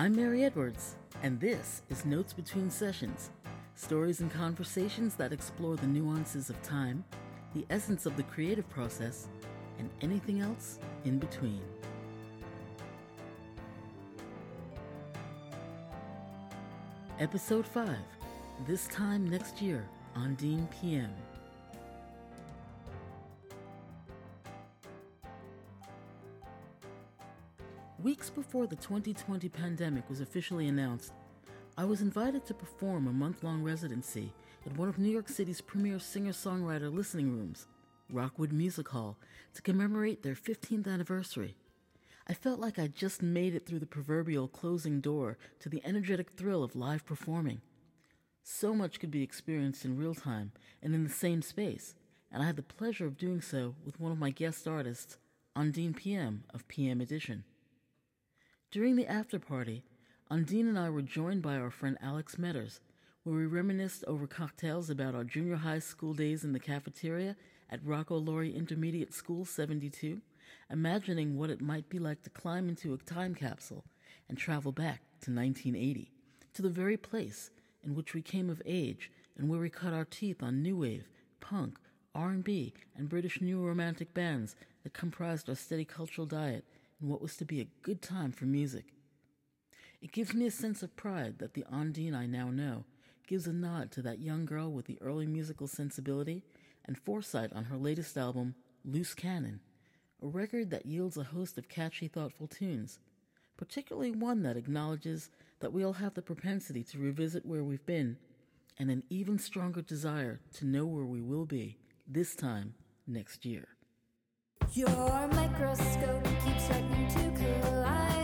I'm Mary Edwards, and this is Notes Between Sessions stories and conversations that explore the nuances of time, the essence of the creative process, and anything else in between. Episode 5 This Time Next Year Undine PM. Weeks before the 2020 pandemic was officially announced, I was invited to perform a month long residency at one of New York City's premier singer songwriter listening rooms, Rockwood Music Hall, to commemorate their 15th anniversary. I felt like I'd just made it through the proverbial closing door to the energetic thrill of live performing. So much could be experienced in real time and in the same space, and I had the pleasure of doing so with one of my guest artists, Undine PM of PM Edition. During the after party, Undine and I were joined by our friend Alex Metters, where we reminisced over cocktails about our junior high school days in the cafeteria at Rocco Laurie Intermediate School 72, imagining what it might be like to climb into a time capsule and travel back to 1980, to the very place in which we came of age and where we cut our teeth on new wave, punk, R&B, and British new romantic bands that comprised our steady cultural diet what was to be a good time for music. It gives me a sense of pride that the Undine I now know gives a nod to that young girl with the early musical sensibility and foresight on her latest album, Loose Cannon, a record that yields a host of catchy, thoughtful tunes, particularly one that acknowledges that we all have the propensity to revisit where we've been and an even stronger desire to know where we will be this time next year. Your microscope keeps threatening to collide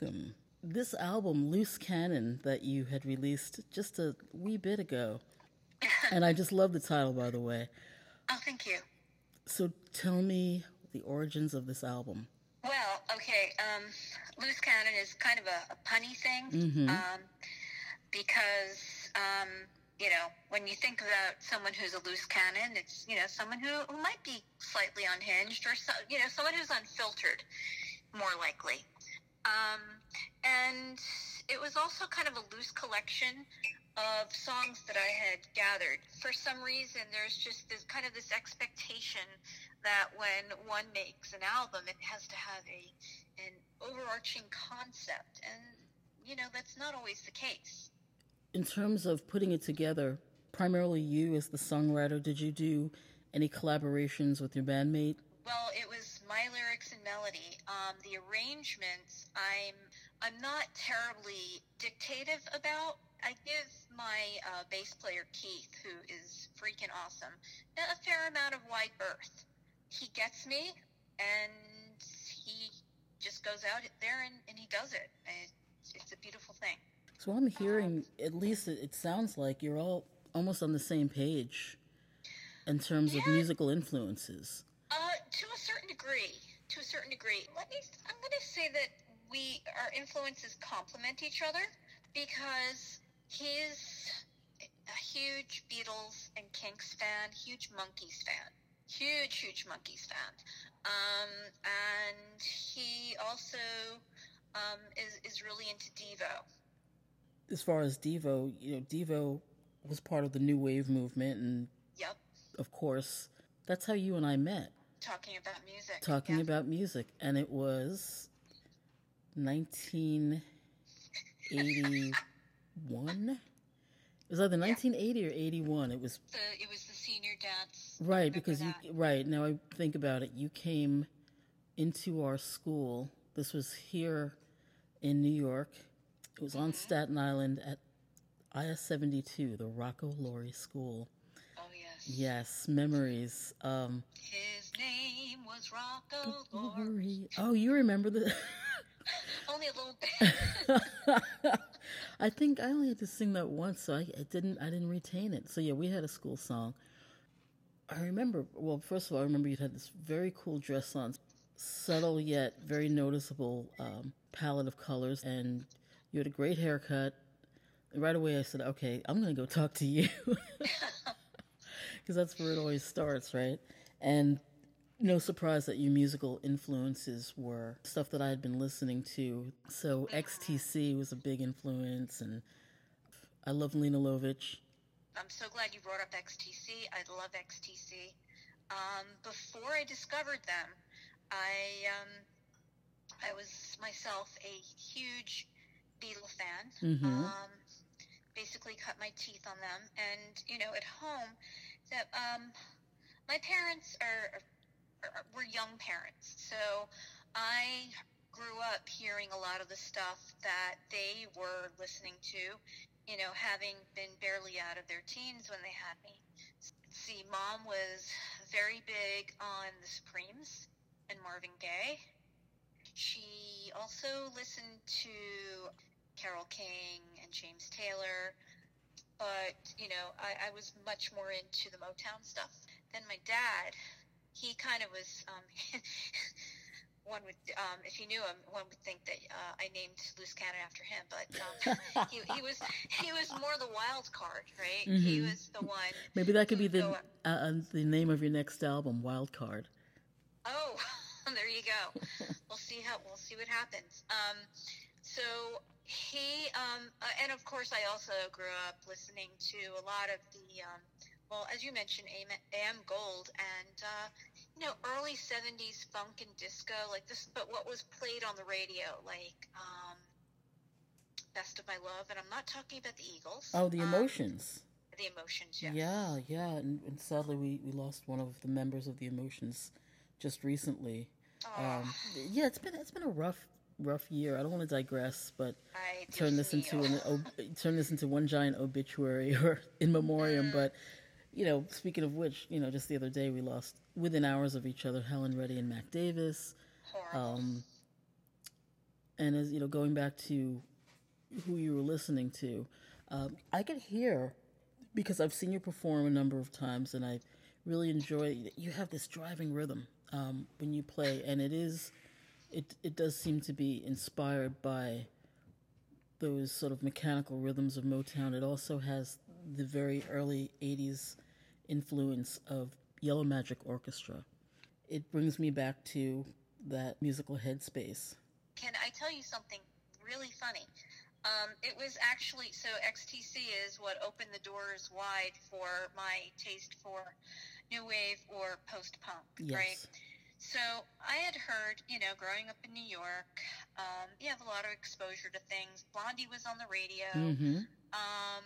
welcome. this album, Loose Cannon, that you had released just a wee bit ago, and I just love the title, by the way. Oh, thank you. So tell me the origins of this album. Well, okay. Um, Loose Cannon is kind of a, a punny thing Mm-hmm. um, because, um, you know, when you think about someone who's a loose cannon, it's, you know, someone who, who might be slightly unhinged or, so, you know, someone who's unfiltered, more likely. Um, and it was also kind of a loose collection of songs that I had gathered. For some reason, there's just this kind of this expectation that when one makes an album, it has to have a an overarching concept, and you know that's not always the case. In terms of putting it together, primarily you as the songwriter, did you do any collaborations with your bandmate? Well, it was my lyrics and melody. Um, the arrangements, I'm I'm not terribly dictative about. I give my uh, bass player Keith, who is freaking awesome, a fair amount of wide berth. He gets me, and he just goes out there and, and he does it. It's, it's a beautiful thing. So I'm hearing, at least it, it sounds like you're all almost on the same page in terms of musical influences. Uh, to a certain degree. To a certain degree. Let me. I'm going to say that we our influences complement each other because he's a huge Beatles and Kinks fan, huge Monkees fan, huge huge Monkees fan, um, and he also um, is is really into Devo. As far as Devo, you know, Devo was part of the new wave movement, and Yep, of course, that's how you and I met, talking about music. talking Yeah. about music, and it was 1981. It was either 1980 or 81. It was the, it was the senior dance. Right, because you that. right now I think about it, you came into our school. This was here in New York. It was Mm-hmm. on Staten Island at IS seventy two, the Rocco Laurie School. Oh yes. Yes, memories. Um, His name was Rocco. Laurie. Oh, you remember the? Only a little bit. I think I only had to sing that once, so I, I didn't. I didn't retain it. So yeah, we had a school song. I remember. Well, first of all, I remember you had this very cool dress on, subtle yet very noticeable um, palette of colors, and you had a great haircut. Right away, I said, "Okay, I'm going to go talk to you," because that's where it always starts, right? And no surprise that your musical influences were stuff that I had been listening to. So XTC was a big influence, and I love Lene Lovich. I'm so glad you brought up XTC. I love XTC. Um, before I discovered them, I um, I was myself a huge Beatle fan. Mhm. Um, basically, cut my teeth on them, and you know, at home, that um, my parents are, are were young parents, so I grew up hearing a lot of the stuff that they were listening to you know, having been barely out of their teens when they had me. See, mom was very big on the Supremes and Marvin Gaye. She also listened to Carole King and James Taylor, but, you know, I, I was much more into the Motown stuff. Then my dad, he kind of was, um, one would, um, if you knew him, one would think that uh, I named Loose Cannon after him, but um, he, he was he was more the wild card, right? He Mhm. was the one. Maybe that could be the uh, uh, the name of your next album, Wild Card. Oh, there you go. we'll see how we'll see what happens. Um, so he um, uh, and of course I also grew up listening to a lot of the um, well, as you mentioned, AM, AM Gold and uh, you know early '70s funk and disco, like this, but what was played on the radio, like um, "Best of My Love," and I'm not talking about the Eagles. Oh, the Um, Emotions. the emotions, yes. Yeah, yeah, and, and sadly we, we lost one of the members of the Emotions just recently. Um, yeah, it's been it's been a rough rough year. I don't want to digress, but I turn this Dios into an ob- turn this into one giant obituary or in memoriam. But you know, speaking of which, you know, just the other day we lost within hours of each other Helen Reddy and Mac Davis. Um, and as you know, going back to who you were listening to, um, I could hear because I've seen you perform a number of times, and I really enjoy. You have this driving rhythm um, when you play, and it is, it it does seem to be inspired by those sort of mechanical rhythms of Motown. It also has the very early '80s influence of Yellow Magic Orchestra. It brings me back to that musical headspace. Can I tell you something really funny? Um, it was actually so XTC is what opened the doors wide for my taste for new wave or post punk, yes. right? So I had heard, you know, growing up in New York, um, you have a lot of exposure to things. Blondie was on the radio, mm-hmm. um,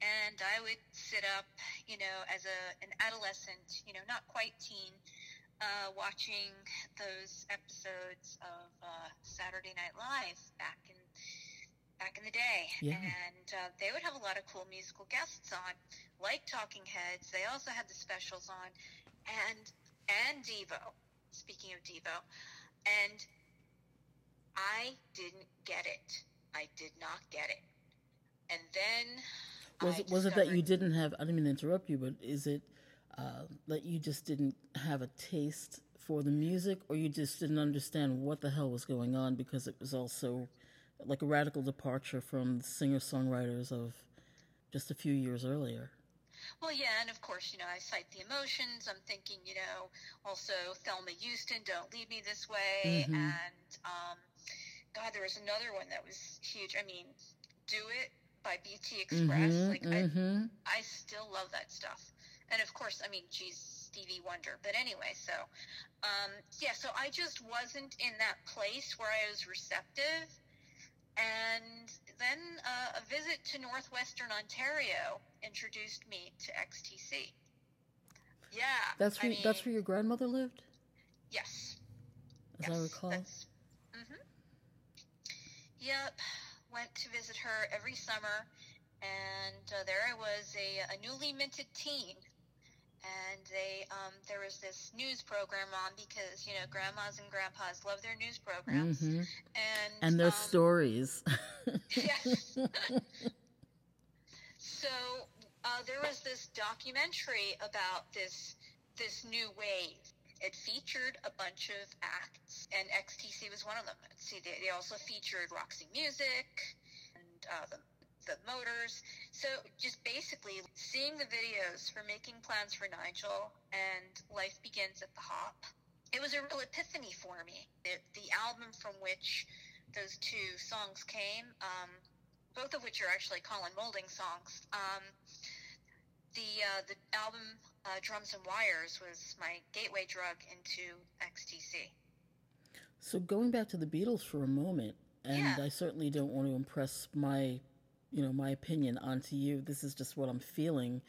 and I would sit up, you know, as a an adolescent, you know, not quite teen, uh, watching those episodes of uh, Saturday Night Live back in back in the day. Yeah. And uh, they would have a lot of cool musical guests on, like Talking Heads. They also had the specials on, and and Devo. Speaking of Devo, and I didn't get it. I did not get it. And then was it was it that you didn't have? I didn't mean to interrupt you, but is it uh, that you just didn't have a taste for the music, or you just didn't understand what the hell was going on because it was also like a radical departure from the singer songwriters of just a few years earlier? Well, yeah, and of course, you know, I cite the emotions. I'm thinking, you know, also Thelma Houston, "Don't Leave Me This Way," Mhm. and um, God, there was another one that was huge. I mean, "Do It" by BT Express. Mhm, Like, I, mhm. I still love that stuff. And of course, I mean, geez, Stevie Wonder. But anyway, so um, yeah, so I just wasn't in that place where I was receptive. And then uh, a visit to northwestern Ontario introduced me to XTC. Yeah, That's I where that's where your grandmother lived, yes, as yes, I recall. That's, hmm Yep, went to visit her every summer, and uh, there I was, a, a newly minted teen, and they um, there was this news program on because you know grandmas and grandpas love their news programs, hmm and And their um, stories. Yes. so uh, there was this documentary about this this new wave. It featured a bunch of acts, and XTC was one of them. See, they, they also featured Roxy Music and uh, the the Motors. So just basically seeing the videos for making plans for Nigel and Life Begins at the Hop. It was a real epiphany for me. The, the album from which those two songs came, um, both of which are actually Colin Moulding songs. Um, the uh, the album uh, Drums and Wires was my gateway drug into XTC. So going back to the Beatles for a moment, and Yeah. I certainly don't want to impress my, you know, my opinion onto you. This is just what I'm feeling.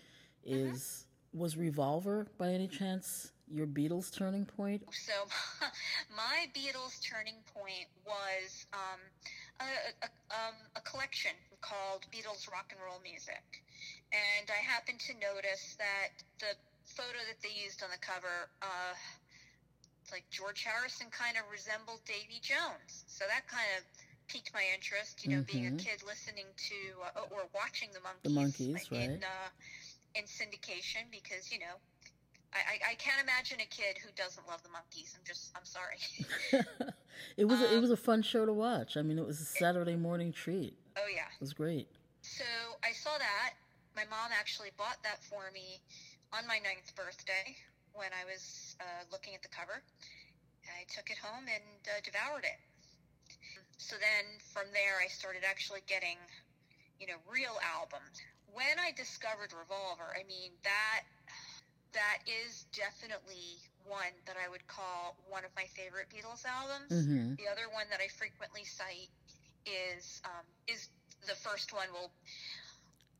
Mm-hmm. Is was Revolver by any chance your Beatles turning point? So my Beatles turning point was um, a, a, um, a collection called Beatles Rock and Roll Music. And I happened to notice that the photo that they used on the cover, uh, like George Harrison kind of resembled Davy Jones. So that kind of piqued my interest, you know, being a Mhm. kid listening to uh, or watching the Monkees, The Monkees, in, right. uh, in syndication because, you know, I, I, I can't imagine a kid who doesn't love the Monkees. I'm just, I'm sorry. it was a, it Um, was a fun show to watch. I mean, it was a Saturday morning treat. oh yeah. It was great. So I saw that. My mom actually bought that for me on my ninth birthday when I was uh, looking at the cover. I took it home and uh, devoured it. So then from there, I started actually getting, you know, real albums. When I discovered Revolver, I mean that that is definitely one that I would call one of my favorite Beatles albums. hmm The other one that I frequently cite is um, is the first one. Well,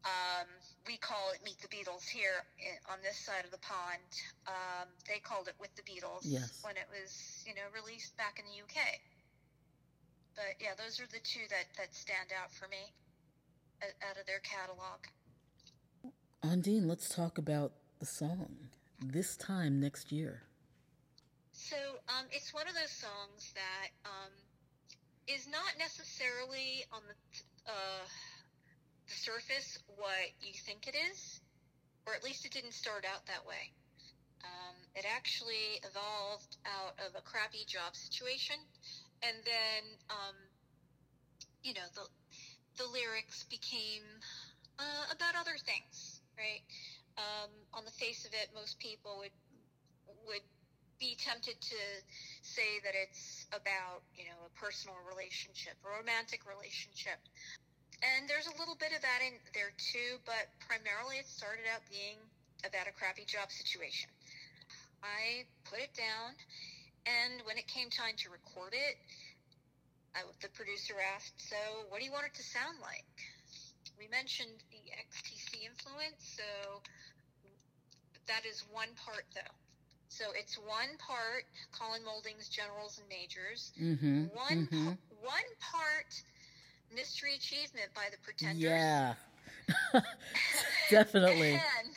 um, we call it Meet the Beatles here in, on this side of the pond. Um, they called it With the Beatles Yes. when it was you know released back in the UK. But yeah, those are the two that that stand out for me uh, out of their catalog. Undine, let's talk about the song. This time next year. So um, it's one of those songs that um, is not necessarily on the uh, the surface what you think it is, or at least it didn't start out that way. Um, it actually evolved out of a crappy job situation, and then um, you know the the lyrics became uh, about other things, right? Um, on the face of it, most people would would be tempted to say that it's about you know a personal relationship, a romantic relationship, and there's a little bit of that in there too. But primarily, it started out being about a crappy job situation. I put it down, and when it came time to record it, I, the producer asked, "So, what do you want it to sound like?" We mentioned the XTC influence, so that is one part, though. So it's one part Colin Moulding's Generals and Majors, Mm-hmm. one mm-hmm. one part Mystery Achievement by the Pretenders. Yeah. Definitely. And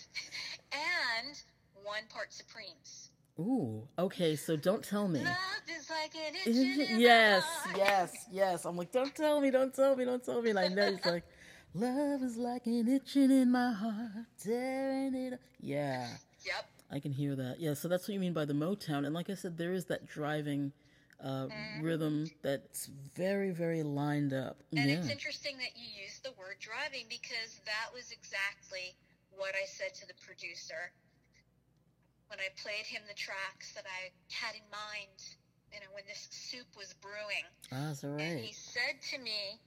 and one part Supremes. Ooh. Okay. So don't tell me. Love is like yes. Yes. Yes. I'm like, don't tell me. Don't tell me. Don't tell me. And I know he's like, love is like an itching in my heart, tearing it. Up. Yeah. Yep. I can hear that. Yeah, so that's what you mean by the Motown. And like I said, there is that driving uh, Mm-hmm. rhythm that's very, very lined up. And yeah. it's interesting that you used the word driving because that was exactly what I said to the producer when I played him the tracks that I had in mind, you know, when this soup was brewing. ah, that's all And he said to me,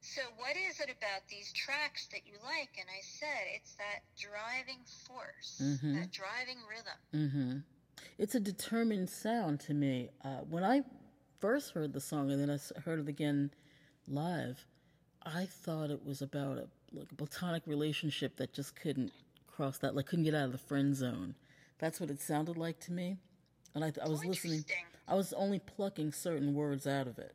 So, what is it about these tracks that you like? And I said, It's that driving force, Mhm. that driving rhythm. Mm-hmm. It's a determined sound to me. Uh, when I first heard the song and then I heard it again live, I thought it was about a like a platonic relationship that just couldn't cross that, like couldn't get out of the friend zone. That's what it sounded like to me. And I, I was Oh, listening. I was only plucking certain words out of it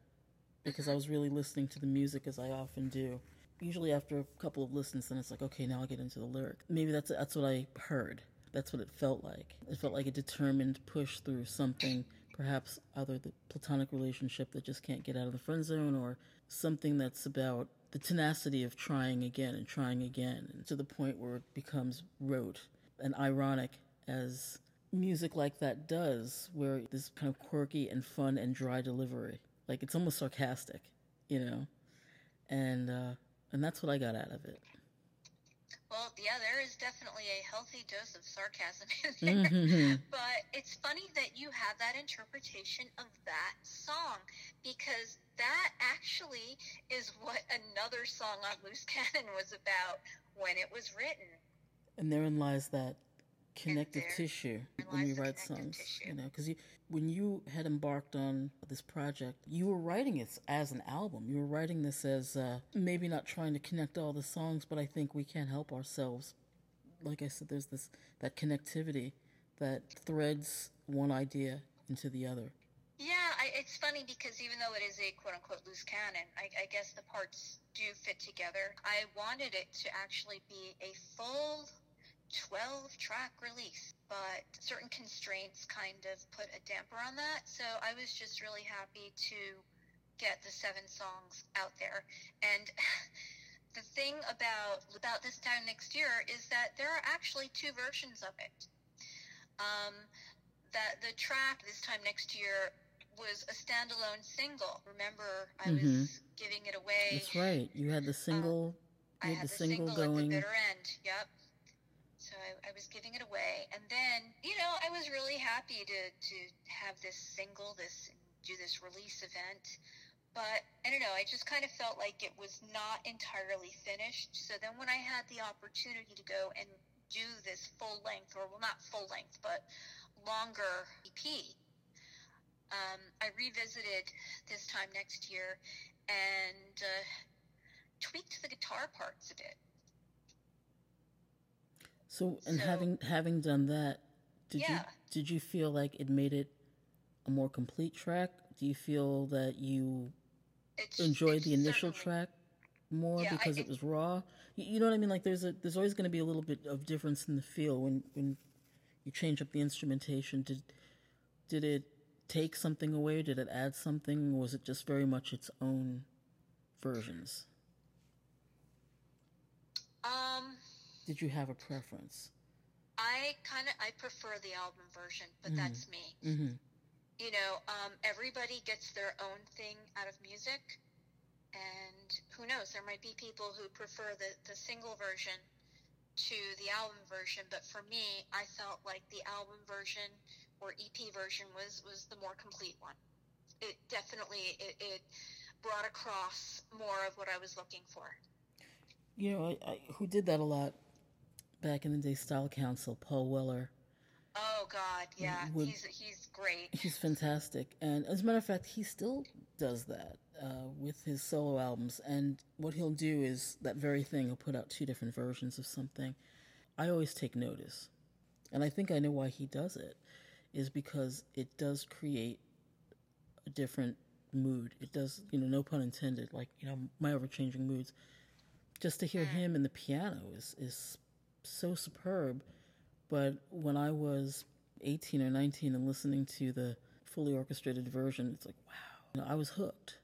because I mm-hmm. was really listening to the music as I often do. Usually after a couple of listens, then it's like, okay, now I'll get into the lyric. Maybe that's that's what I heard. That's what it felt like. It felt like a determined push through something, perhaps either the platonic relationship that just can't get out of the friend zone, or something that's about the tenacity of trying again and trying again, and to the point where it becomes rote and ironic as music like that does, where this kind of quirky and fun and dry delivery, like it's almost sarcastic, you know, and uh, and that's what I got out of it. Well, yeah, there is definitely a healthy dose of sarcasm in there. Mhm. But it's funny that you have that interpretation of that song because that actually is what another song on Loose Cannon was about when it was written. And therein lies that connective tissue when we write songs. tissue. You know, because you, when you had embarked on this project, you were writing it as an album. You were writing this as uh, maybe not trying to connect all the songs, but I think we can't help ourselves. Like I said, there's this that connectivity that threads one idea into the other. Yeah, I, it's funny because even though it is a quote unquote loose cannon, I, I guess the parts do fit together. I wanted it to actually be a full 12 track release, but certain constraints kind of put a damper on that. So I was just really happy to get the seven songs out there. And the thing about about this time next year is that there are actually two versions of it. Um, that the track this time next year was a standalone single. Remember, I was giving it away. That's right. You had the single. I you had the the single, single at the going. bitter end. Yep. I, I was giving it away, and then you know I was really happy to to have this single, this do this release event. But I don't know. I just kind of felt like it was not entirely finished. So then when I had the opportunity to go and do this full length, or well, not full length, but longer EP, um, I revisited this time next year and uh, tweaked the guitar parts a bit. So, and So- having having done that, did you did you feel like it made it a more complete track? Do you feel that you It's, enjoyed it's the initial track more Yeah, I- because it it- was raw? You, you know what I mean? Like there's a there's always going to be a little bit of difference in the feel when when you change up the instrumentation. Did did it take something away? Did it add something? Or was it just very much its own versions? Um, Did you have a preference? I kind of I prefer the album version, but Mhm. that's me. Mm-hmm. You know, um, everybody gets their own thing out of music, and who knows? There might be people who prefer the the single version to the album version, but for me, I felt like the album version or EP version was was the more complete one. It definitely it, it brought across more of what I was looking for. You know, I, I, who did that a lot back in the day? Style Council, Paul Weller. Oh God, yeah, Would- he's he's great. He's fantastic, and as a matter of fact, he still does that uh, with his solo albums. And what he'll do is that very thing. He'll put out two different versions of something. I always take notice, and I think I know why he does it. Is because it does create a different mood. It does, you know, no pun intended. Like you know, my ever changing moods. Just to hear him and the piano is is so superb. But when I was 18 or 19 and listening to the fully orchestrated version, it's like, wow, you know, I was hooked.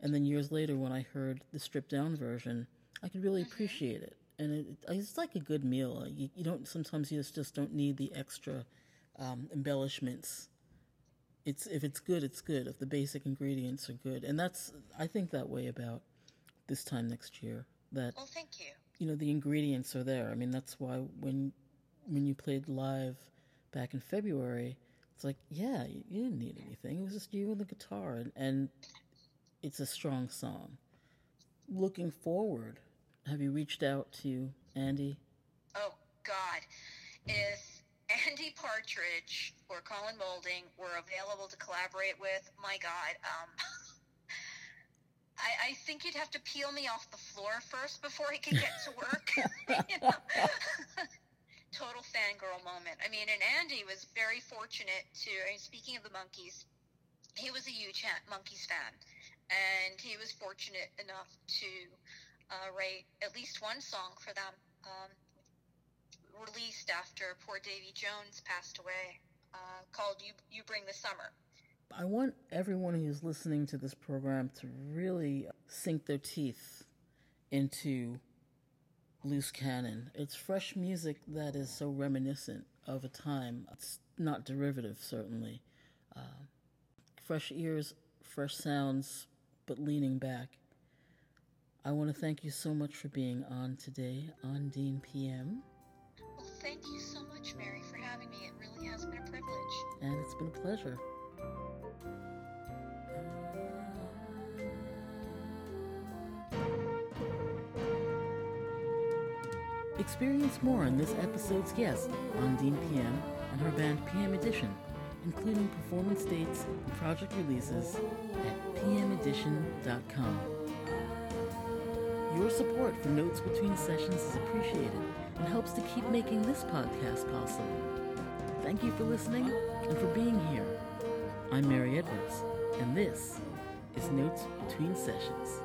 And then years later, when I heard the stripped down version, I could really appreciate it. And it, it- it's like a good meal. You, you don't sometimes you just, just don't need the extra um, embellishments. It's if it's good, it's good. If the basic ingredients are good, and that's I think that way about this time next year. That Well, thank you. You know the ingredients are there. I mean that's why when when you played live back in February, it's like yeah, you, you didn't need anything. It was just you and the guitar, and, and it's a strong song. Looking forward, have you reached out to Andy? Oh God, if Andy Partridge or Colin Moulding were available to collaborate with, my God, um, I, I think you'd have to peel me off the floor first before he could get to work. Total fangirl moment. I mean, and Andy was very fortunate to. I mean, speaking of the Monkees, he was a huge ha- Monkees fan, and he was fortunate enough to uh, write at least one song for them. Um, released after poor Davy Jones passed away, uh, called "You You Bring the Summer." I want everyone who's listening to this program to really sink their teeth into Loose Cannon. It's fresh music that is so reminiscent of a time. It's not derivative, certainly. Uh, fresh ears, fresh sounds, but leaning back. I want to thank you so much for being on today Undine PM, Well, thank you so much, Mary, for having me. It really has been a privilege. and it's been a pleasure. Experience more on this episode's guest Undine PM and her band PM Edition, including performance dates and project releases at pmedition.com. Your support for Notes Between Sessions is appreciated and helps to keep making this podcast possible. Thank you for listening and for being here. I'm Mary Edwards, and this is Notes Between Sessions.